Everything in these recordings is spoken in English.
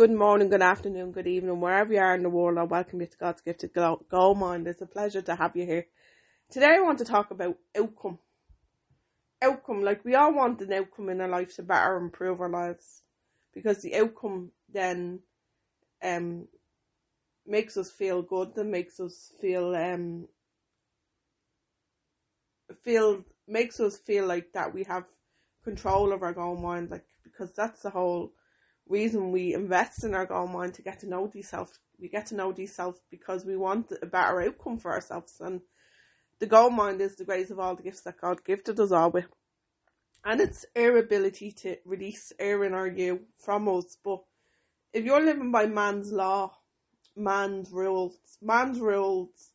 Good morning, good afternoon, good evening, wherever you are in the world, I welcome you to God's Gifted Gold Mind. It's a pleasure to have you here. Today I want to talk about outcome. Outcome, like we all want an outcome in our life to better improve our lives. Because the outcome then um makes us feel good and makes us feel um feel makes us feel like that we have control of our gold mind, like because that's the whole reason we invest in our gold mine to get to know these self. We get to know these self because we want a better outcome for ourselves. And the gold mine is the greatest of all the gifts that God gifted us all with. And it's our ability to release air in our you from us. But if you're living by man's law, man's rules, man's rules,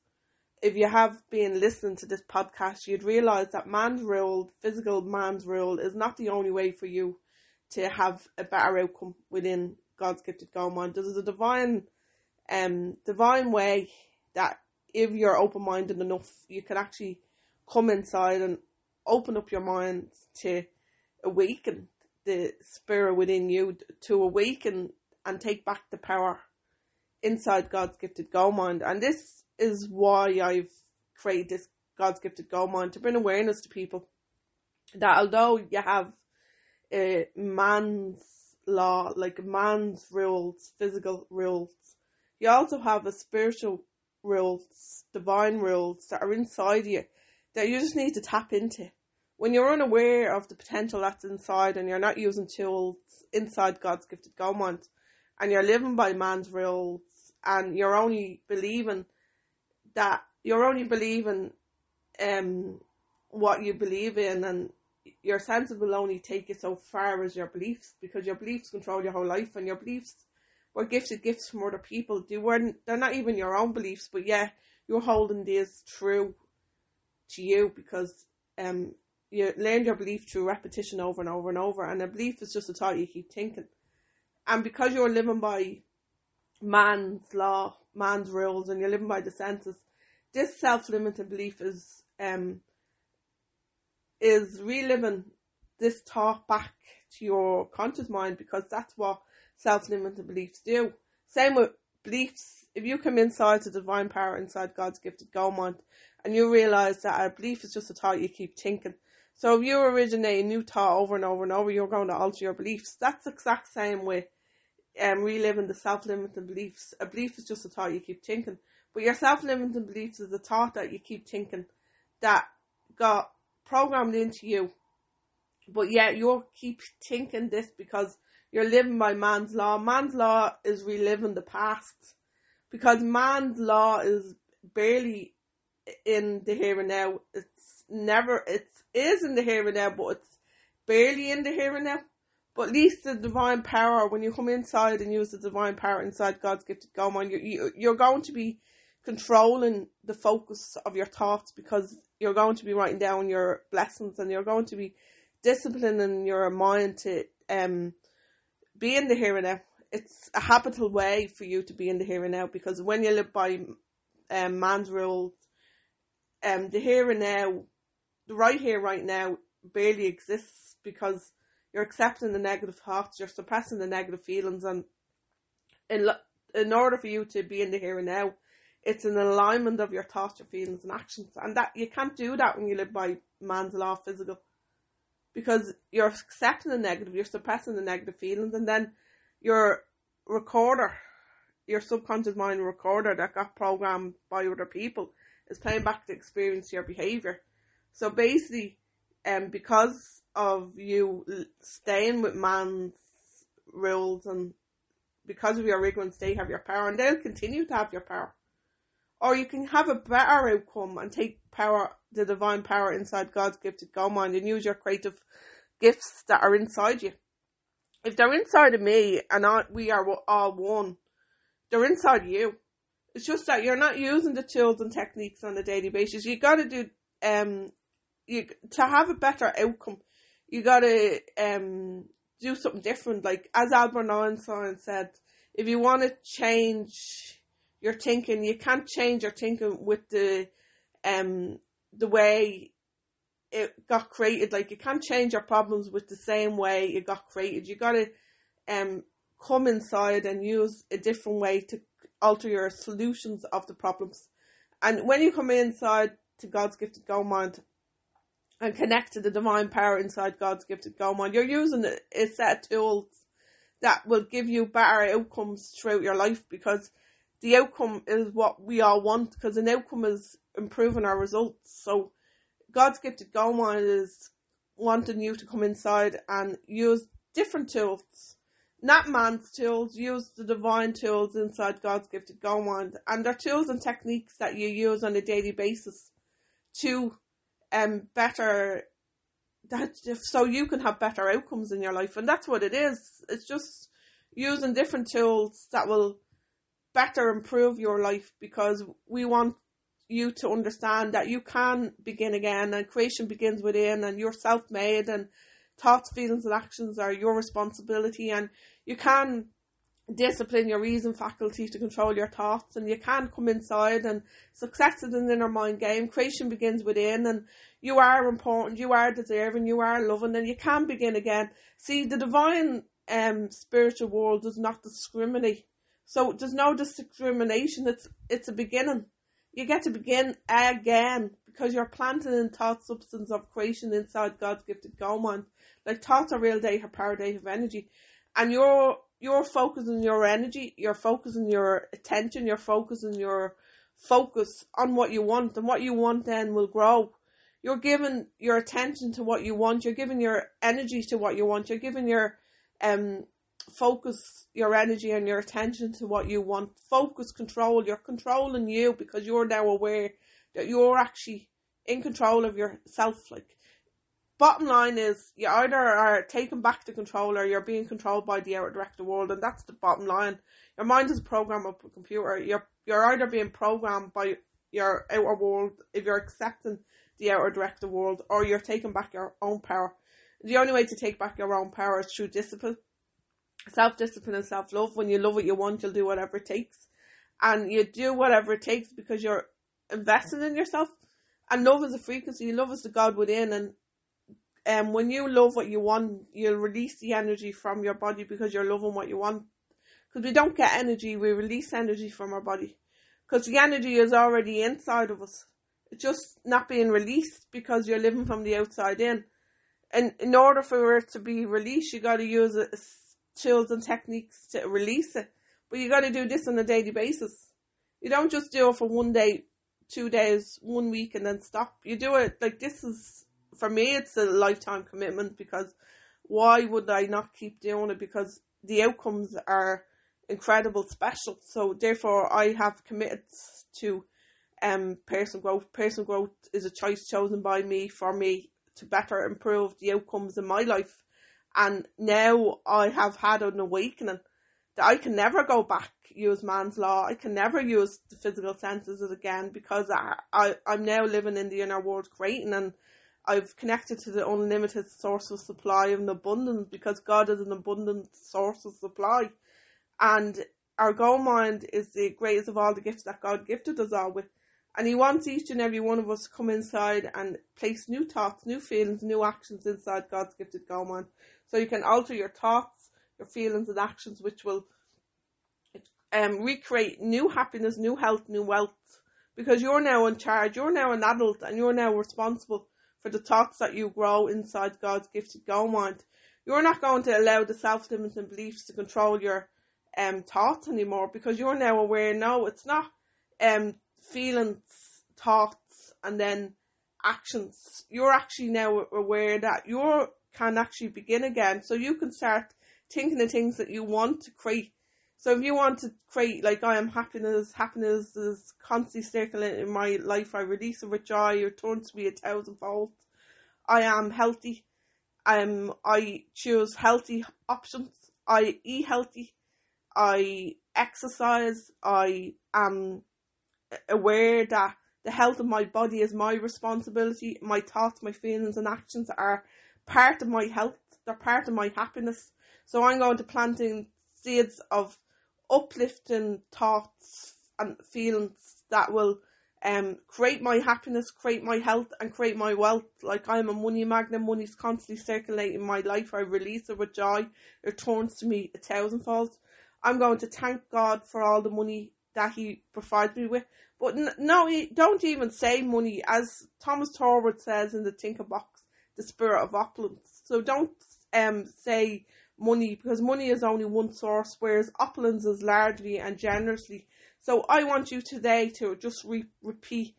if you have been listening to this podcast, you'd realize that man's rule, physical man's rule, is not the only way for you to have a better outcome within God's gifted gold mine. There's a divine, um, divine way that if you're open minded enough, you can actually come inside and open up your mind to awaken the spirit within you, to awaken and take back the power inside God's gifted gold mine. And this is why I've created this God's gifted gold mine to bring awareness to people that although you have uh, man's law, like man's rules, physical rules. You also have a spiritual rules, divine rules that are inside you that you just need to tap into. When you're unaware of the potential that's inside and you're not using tools inside God's gifted mine and you're living by man's rules and you're only believing that you're only believing um what you believe in and your sense will only take you so far as your beliefs because your beliefs control your whole life and your beliefs were gifted gifts from other people. They weren't they're not even your own beliefs, but yeah, you're holding these true to you because um you learned your belief through repetition over and over and over and a belief is just a thought you keep thinking. And because you're living by man's law, man's rules and you're living by the senses, this self limiting belief is um is reliving this thought back to your conscious mind because that's what self-limiting beliefs do. Same with beliefs. If you come inside the divine power inside God's gifted gold mind and you realize that a belief is just a thought you keep thinking. So if you originate a new thought over and over and over, you're going to alter your beliefs. That's the exact same with um, reliving the self-limiting beliefs. A belief is just a thought you keep thinking. But your self-limiting beliefs is a thought that you keep thinking that got programmed into you. But yet you keep thinking this because you're living by man's law. Man's law is reliving the past. Because man's law is barely in the here and now. It's never, it is in the here and now, but it's barely in the here and now. But at least the divine power, when you come inside and use the divine power inside God's gifted gold mine, you, you're going to be controlling the focus of your thoughts because you're going to be writing down your blessings and you're going to be disciplining your mind to um be in the here and now. It's a habitual way for you to be in the here and now because when you live by um, man's rules, um, the here and now, the right here, right now, barely exists because you're accepting the negative thoughts, you're suppressing the negative feelings, and in in order for you to be in the here and now, it's an alignment of your thoughts, your feelings, and actions, and that you can't do that when you live by man's law of physical, because you're accepting the negative, you're suppressing the negative feelings, and then your recorder, your subconscious mind recorder that got programmed by other people, is playing back the experience, your behavior. So basically, um, because of you staying with man's rules and because of your ignorance, they have your power, and they'll continue to have your power or you can have a better outcome and take power, the divine power inside God's gifted gold mine and use your creative gifts that are inside you. If they're inside of me and I, we are all one, they're inside you. It's just that you're not using the tools and techniques on a daily basis. You gotta do, um, you, to have a better outcome, you gotta, um, do something different. Like, as Albert Einstein said, if you want to change your thinking. You can't change your thinking with the um the way it got created. Like you can't change your problems with the same way it got created. You gotta um come inside and use a different way to alter your solutions of the problems. And when you come inside to God's gifted goal mind and connect to the divine power inside God's gifted goal mind, you're using a set of tools that will give you better outcomes throughout your life because the outcome is what we all want because an outcome is improving our results. So God's gifted goal mind is wanting you to come inside and use different tools not man's tools, use the divine tools inside God's gifted goal mind. And they're tools and techniques that you use on a daily basis to um better that so you can have better outcomes in your life. And that's what it is. It's just using different tools that will better improve your life because we want you to understand that you can begin again and creation begins within and you're self made and thoughts, feelings and actions are your responsibility and you can discipline your reason faculty to control your thoughts and you can come inside and success is an inner mind game. Creation begins within and you are important, you are deserving, you are loving and you can begin again. See the divine um spiritual world does not discriminate. So there's no discrimination, it's it's a beginning. You get to begin again because you're planted in thought substance of creation inside God's gifted goal mind. Like thoughts are real data, power data of energy and you're you're focusing your energy, you're focusing your attention, you're focusing your focus on what you want, and what you want then will grow. You're giving your attention to what you want, you're giving your energy to what you want, you're giving your um focus your energy and your attention to what you want. Focus control, you're controlling you because you're now aware that you're actually in control of yourself. Like bottom line is you either are taken back the control or you're being controlled by the outer directed world and that's the bottom line. Your mind is a program of a computer. You're you're either being programmed by your outer world if you're accepting the outer directed world or you're taking back your own power. The only way to take back your own power is through discipline. Self discipline and self love. When you love what you want, you'll do whatever it takes. And you do whatever it takes because you're investing in yourself. And love is a frequency. Love is the God within and um, when you love what you want, you'll release the energy from your body because you're loving what you want. Because we don't get energy, we release energy from our body. Because the energy is already inside of us. It's just not being released because you're living from the outside in. And in order for it to be released, you got to use it, tools and techniques to release it. But you got to do this on a daily basis. You don't just do it for one day, two days, one week, and then stop. You do it like this is for me, it's a lifetime commitment because why would I not keep doing it? Because the outcomes are incredible, special. So therefore, I have committed to um personal growth. Personal growth is a choice chosen by me for me to better improve the outcomes in my life. And now I have had an awakening that I can never go back use man's law. I can never use the physical senses again because I, I I'm now living in the inner world creating and I've connected to the unlimited source of supply and abundance because God is an abundant source of supply. And our goal mind is the greatest of all the gifts that God gifted us all with. And He wants each and every one of us to come inside and place new thoughts, new feelings, new actions inside God's gifted goal mind. So you can alter your thoughts, your feelings, and actions, which will um, recreate new happiness, new health, new wealth. Because you're now in charge, you're now an adult, and you're now responsible for the thoughts that you grow inside God's gifted goal mind. You're not going to allow the self limiting beliefs to control your um thoughts anymore because you're now aware no, it's not um feelings, thoughts and then actions. You're actually now aware that you can actually begin again. So you can start thinking the things that you want to create. So if you want to create like I am happiness, happiness is constantly circulating in my life. I release it with joy. It turns to me a thousandfold. I am healthy. Um, I choose healthy options. I eat healthy. I exercise. I am aware that the health of my body is my responsibility. My thoughts, my feelings, and actions are part of my health. They're part of my happiness. So I'm going to planting seeds of uplifting thoughts and feelings that will um, create my happiness, create my health, and create my wealth. Like I'm a money magnet, money's constantly circulating in my life. I release it with joy. It turns to me a thousandfold. I'm going to thank God for all the money that He provides me with. But n- no, don't even say money. As Thomas Troward says in the Tinker Box, the spirit of opulence. So don't um say money because money is only one source, whereas opulence is largely and generously so I want you today to just re- repeat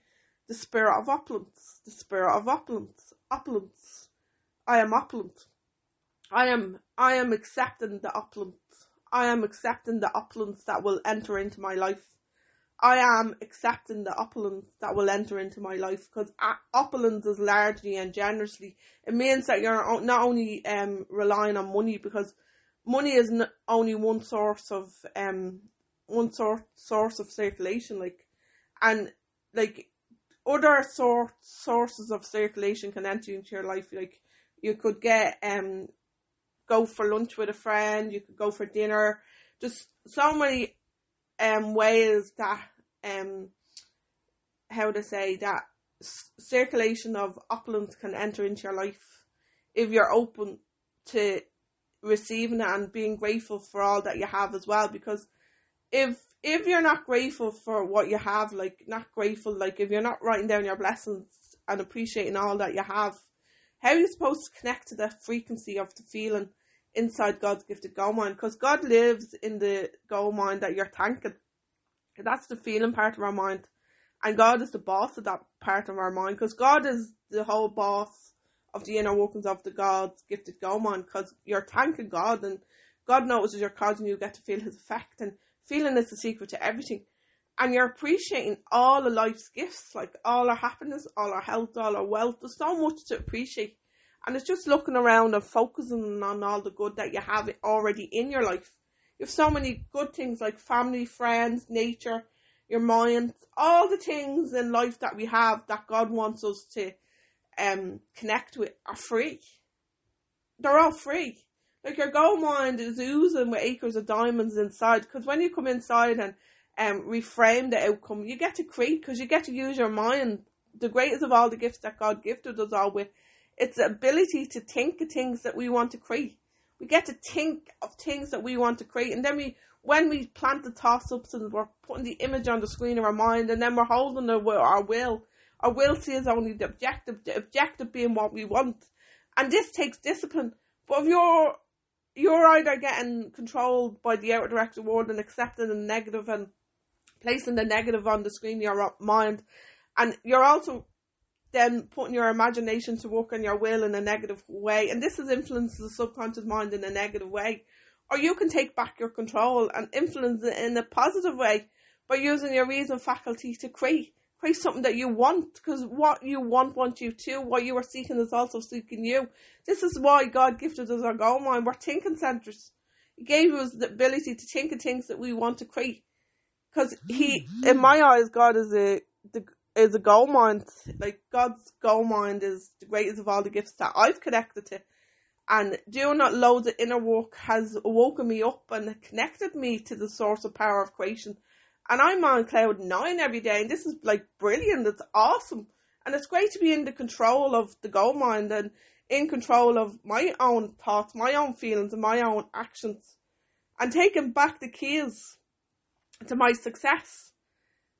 the spirit of opulence, the spirit of opulence, opulence. I am opulent. I am, I am accepting the opulence. I am accepting the opulence that will enter into my life. I am accepting the opulence that will enter into my life because opulence is largely and generously. It means that you're not only um, relying on money because money is only one source of um, one sort source of circulation, like, and like other sort sources of circulation can enter into your life. Like you could get um go for lunch with a friend, you could go for dinner, just so many um ways that um how to say that circulation of opulence can enter into your life. If you're open to receiving it and being grateful for all that you have as well because if if you're not grateful for what you have, like not grateful, like if you're not writing down your blessings and appreciating all that you have, how are you supposed to connect to the frequency of the feeling inside God's gifted gold mine? Because God lives in the gold mine that you're thanking. That's the feeling part of our mind. And God is the boss of that part of our mind because God is the whole boss of the inner workings of the God's gifted gold mine because you're thanking God and God notices you're causing you get to feel his effect and Feeling is the secret to everything. And you're appreciating all of life's gifts, like all our happiness, all our health, all our wealth. There's so much to appreciate. And it's just looking around and focusing on all the good that you have already in your life. You have so many good things like family, friends, nature, your mind, all the things in life that we have that God wants us to um, connect with are free. They're all free. Like your gold mine is oozing with acres of diamonds inside. Because when you come inside and um, reframe the outcome, you get to create because you get to use your mind. The greatest of all the gifts that God gifted us all with, it's the ability to think of things that we want to create. We get to think of things that we want to create, and then we, when we plant the thought substance, we're putting the image on the screen of our mind, and then we're holding with our will. Our will sees only the objective, the objective being what we want, and this takes discipline. But if you're you're either getting controlled by the outer directed world and accepting the negative and placing the negative on the screen of your mind, and you're also then putting your imagination to work on your will in a negative way, and this has influenced the subconscious mind in a negative way. Or you can take back your control and influence it in a positive way by using your reason faculty to create create something that you want because what you want wants you to. What you are seeking is also seeking you. This is why God gifted us our goal mind We're thinking centers. He gave us the ability to think of things that we want to create. Because He, mm-hmm. in my eyes, God is a the is a gold mine. Like God's gold mine is the greatest of all the gifts that I've connected to. And doing that loads of inner work has woken me up and connected me to the source of power of creation and I'm on cloud nine every day, and this is like brilliant. It's awesome, and it's great to be in the control of the gold mine and in control of my own thoughts, my own feelings, and my own actions, and taking back the keys to my success.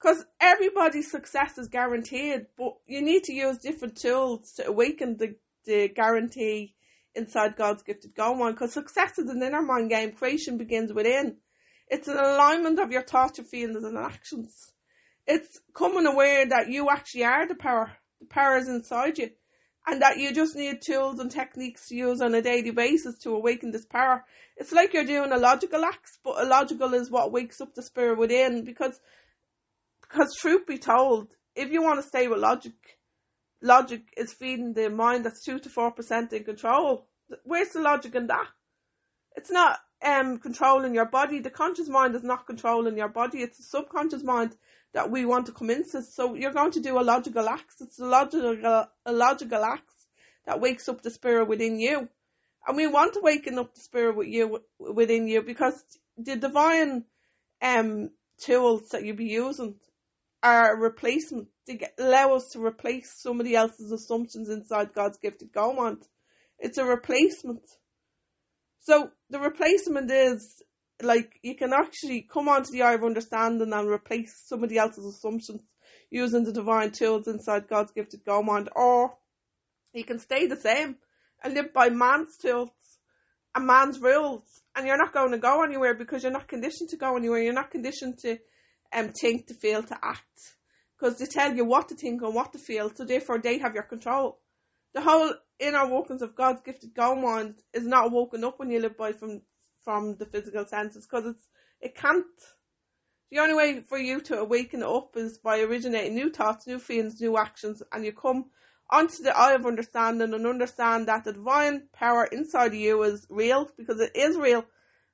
Because everybody's success is guaranteed, but you need to use different tools to awaken the, the guarantee inside God's gifted gold mine. Because success is an inner mind game. Creation begins within. It's an alignment of your thoughts, your feelings, and actions. It's coming aware that you actually are the power. The power is inside you. And that you just need tools and techniques to use on a daily basis to awaken this power. It's like you're doing a logical act, but a logical is what wakes up the spirit within because because truth be told, if you want to stay with logic, logic is feeding the mind that's two to four percent in control. Where's the logic in that? It's not um controlling your body. The conscious mind is not controlling your body. It's the subconscious mind that we want to come into. So you're going to do a logical act. It's a logical a logical act that wakes up the spirit within you. And we want to waken up the spirit with you within you because the divine um tools that you'll be using are a replacement get, allow us to replace somebody else's assumptions inside God's gifted mind. It's a replacement. So the replacement is like you can actually come onto the eye of understanding and replace somebody else's assumptions using the divine tools inside God's gifted go mind, or you can stay the same and live by man's tools and man's rules, and you're not going to go anywhere because you're not conditioned to go anywhere. You're not conditioned to um think, to feel, to act, because they tell you what to think and what to feel. So therefore, they have your control. The whole inner workings of God's gifted God mind is not woken up when you live by from from the physical senses because it's it can't. The only way for you to awaken up is by originating new thoughts, new feelings, new actions, and you come onto the eye of understanding and understand that the divine power inside of you is real because it is real.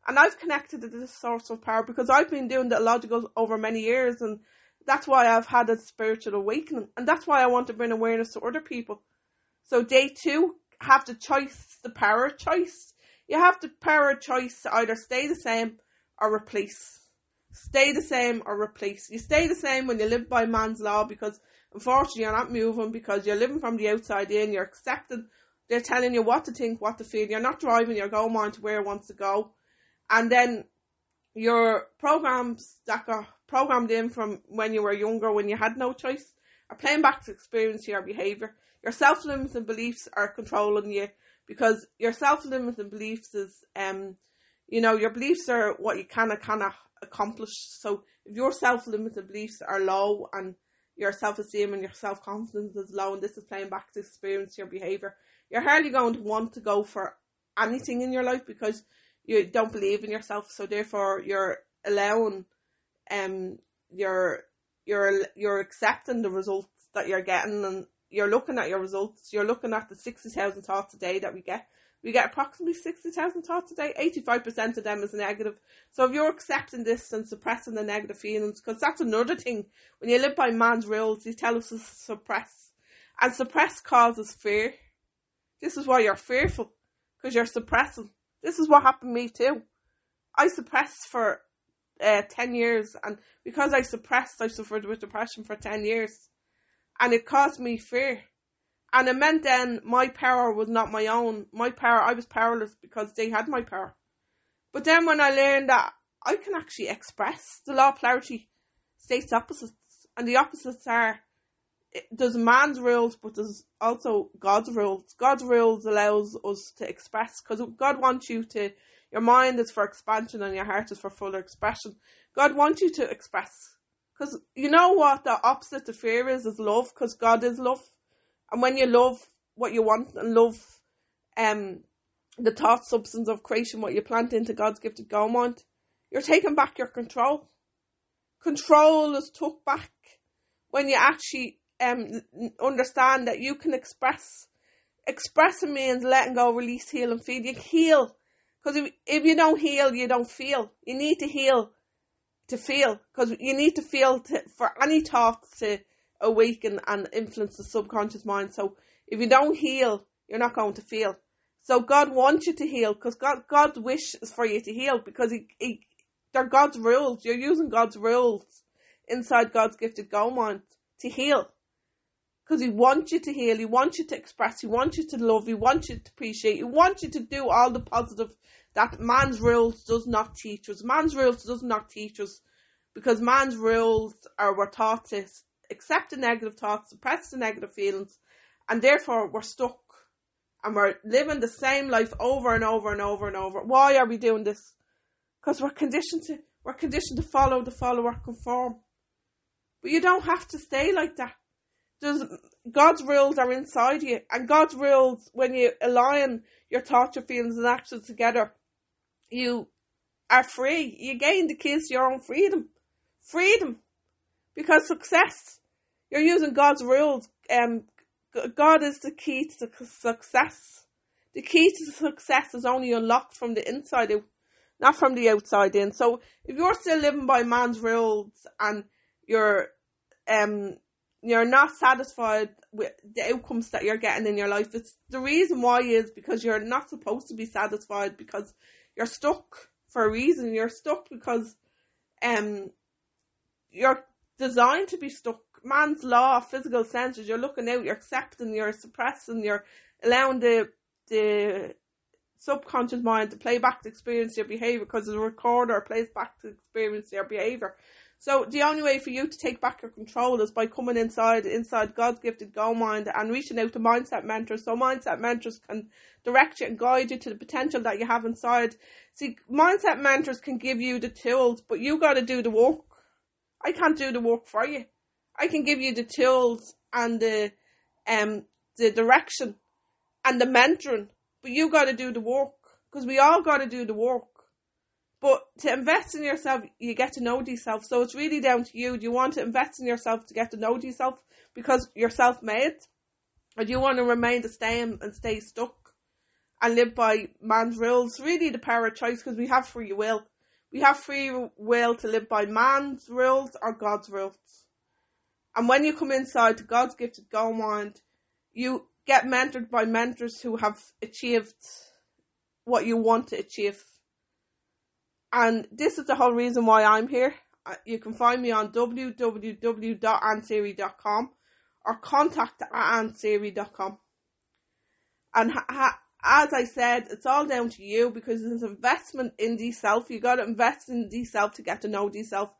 And I've connected to this source of power because I've been doing the logical over many years and that's why I've had a spiritual awakening. And that's why I want to bring awareness to other people. So day two, have the choice, the power choice. You have the power of choice to either stay the same or replace. Stay the same or replace. You stay the same when you live by man's law because Unfortunately, you're not moving because you're living from the outside in. You're accepting. They're telling you what to think, what to feel. You're not driving. You're going on to where it wants to go, and then your programs that got programmed in from when you were younger, when you had no choice, are playing back to experience your behavior. Your self limiting beliefs are controlling you because your self limiting beliefs is um you know your beliefs are what you can and cannot accomplish. So if your self limiting beliefs are low and your self esteem and your self confidence is low, and this is playing back to experience your behavior, you're hardly going to want to go for anything in your life because you don't believe in yourself. So therefore, you're allowing, um, you're you're you're accepting the results that you're getting, and you're looking at your results. You're looking at the sixty thousand thoughts a day that we get, we get approximately 60,000 thoughts a day. 85% of them is negative. So if you're accepting this and suppressing the negative feelings, because that's another thing. When you live by man's rules, he tells us to suppress. And suppress causes fear. This is why you're fearful. Because you're suppressing. This is what happened to me too. I suppressed for uh, 10 years. And because I suppressed, I suffered with depression for 10 years. And it caused me fear and it meant then my power was not my own. My power, I was powerless because they had my power. But then when I learned that I can actually express the law of polarity states opposites, and the opposites are there's man's rules, but there's also God's rules. God's rules allows us to express because God wants you to. Your mind is for expansion, and your heart is for fuller expression. God wants you to express because you know what the opposite to fear is is love because God is love. And when you love what you want and love um the thought substance of creation, what you plant into God's gifted mind, you're taking back your control. Control is took back when you actually um understand that you can express. Expressing means letting go, release, heal, and feed. You heal. Because if, if you don't heal, you don't feel. You need to heal to feel. Because you need to feel to, for any thoughts to awaken and influence the subconscious mind. So if you don't heal, you're not going to feel. So God wants you to heal because God God's wish is for you to heal because he, he they're God's rules. You're using God's rules inside God's gifted go mind to heal. Because he wants you to heal, he wants you to express, he wants you to love, he wants you to appreciate, he wants you to do all the positive that man's rules does not teach us. Man's rules does not teach us because man's rules are we're taught to accept the negative thoughts, suppress the negative feelings, and therefore we're stuck and we're living the same life over and over and over and over. Why are we doing this? Because we're conditioned to we're conditioned to follow the follower conform. But you don't have to stay like that. There's God's rules are inside you, and God's rules when you align your thoughts, your feelings, and actions together, you are free. You gain the keys to your own freedom. Freedom. Because success you're using God's rules. Um, God is the key to success. The key to success is only unlocked from the inside out, not from the outside in. So if you're still living by man's rules and you're um you're not satisfied with the outcomes that you're getting in your life, it's the reason why is because you're not supposed to be satisfied because you're stuck for a reason. You're stuck because um you're designed to be stuck man's law of physical senses. You're looking out, you're accepting, you're suppressing, you're allowing the the subconscious mind to play back to experience your behavior because the recorder plays back to experience your behavior. So the only way for you to take back your control is by coming inside inside God's gifted Go Mind and reaching out to mindset mentors. So mindset mentors can direct you and guide you to the potential that you have inside. See, mindset mentors can give you the tools, but you got to do the work. I can't do the work for you. I can give you the tools and the um the direction and the mentoring, but you got to do the work because we all got to do the work. But to invest in yourself, you get to know yourself. So it's really down to you. Do you want to invest in yourself to get to know yourself because you're self made? Or do you want to remain the same and stay stuck and live by man's rules? Really the power of choice because we have free will. We have free will to live by man's rules or God's rules. And when you come inside to God's gifted Go Mind, you get mentored by mentors who have achieved what you want to achieve and this is the whole reason why I'm here. Uh, you can find me on www.ansiri.com or contact at ansiri.com. And ha- ha- as I said, it's all down to you because it's investment in the self. You got to invest in the self to get to know the self,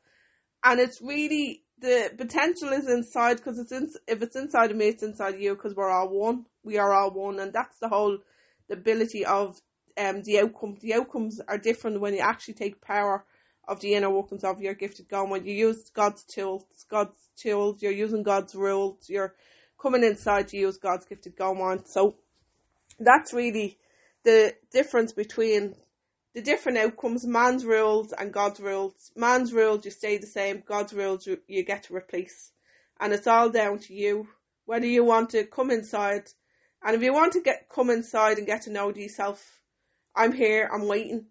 and it's really the potential is inside because it's in. If it's inside of me, it's inside of you because we're all one. We are all one, and that's the whole the ability of um, the outcome. The outcomes are different when you actually take power of the inner workings of your gifted God. When you use God's tools, God's tools, you're using God's rules, you're coming inside to use God's gifted God. So that's really the difference between the different outcomes, man's rules and God's rules. Man's rules, you stay the same. God's rules, you, you get to replace. And it's all down to you. Whether you want to come inside, and if you want to get come inside and get to know yourself I'm here, I'm waiting.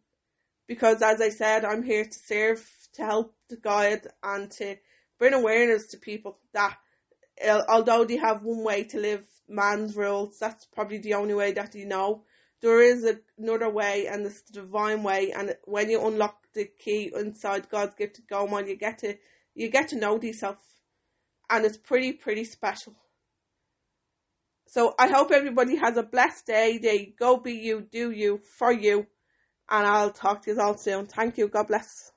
Because as I said, I'm here to serve, to help, to guide, and to bring awareness to people that although they have one way to live man's rules, that's probably the only way that they know. There is another way, and it's the divine way. And when you unlock the key inside God's gift to go on, you get to you get to know yourself, and it's pretty pretty special. So I hope everybody has a blessed day. They go be you, do you, for you. And I'll talk to you all soon. Thank you. God bless.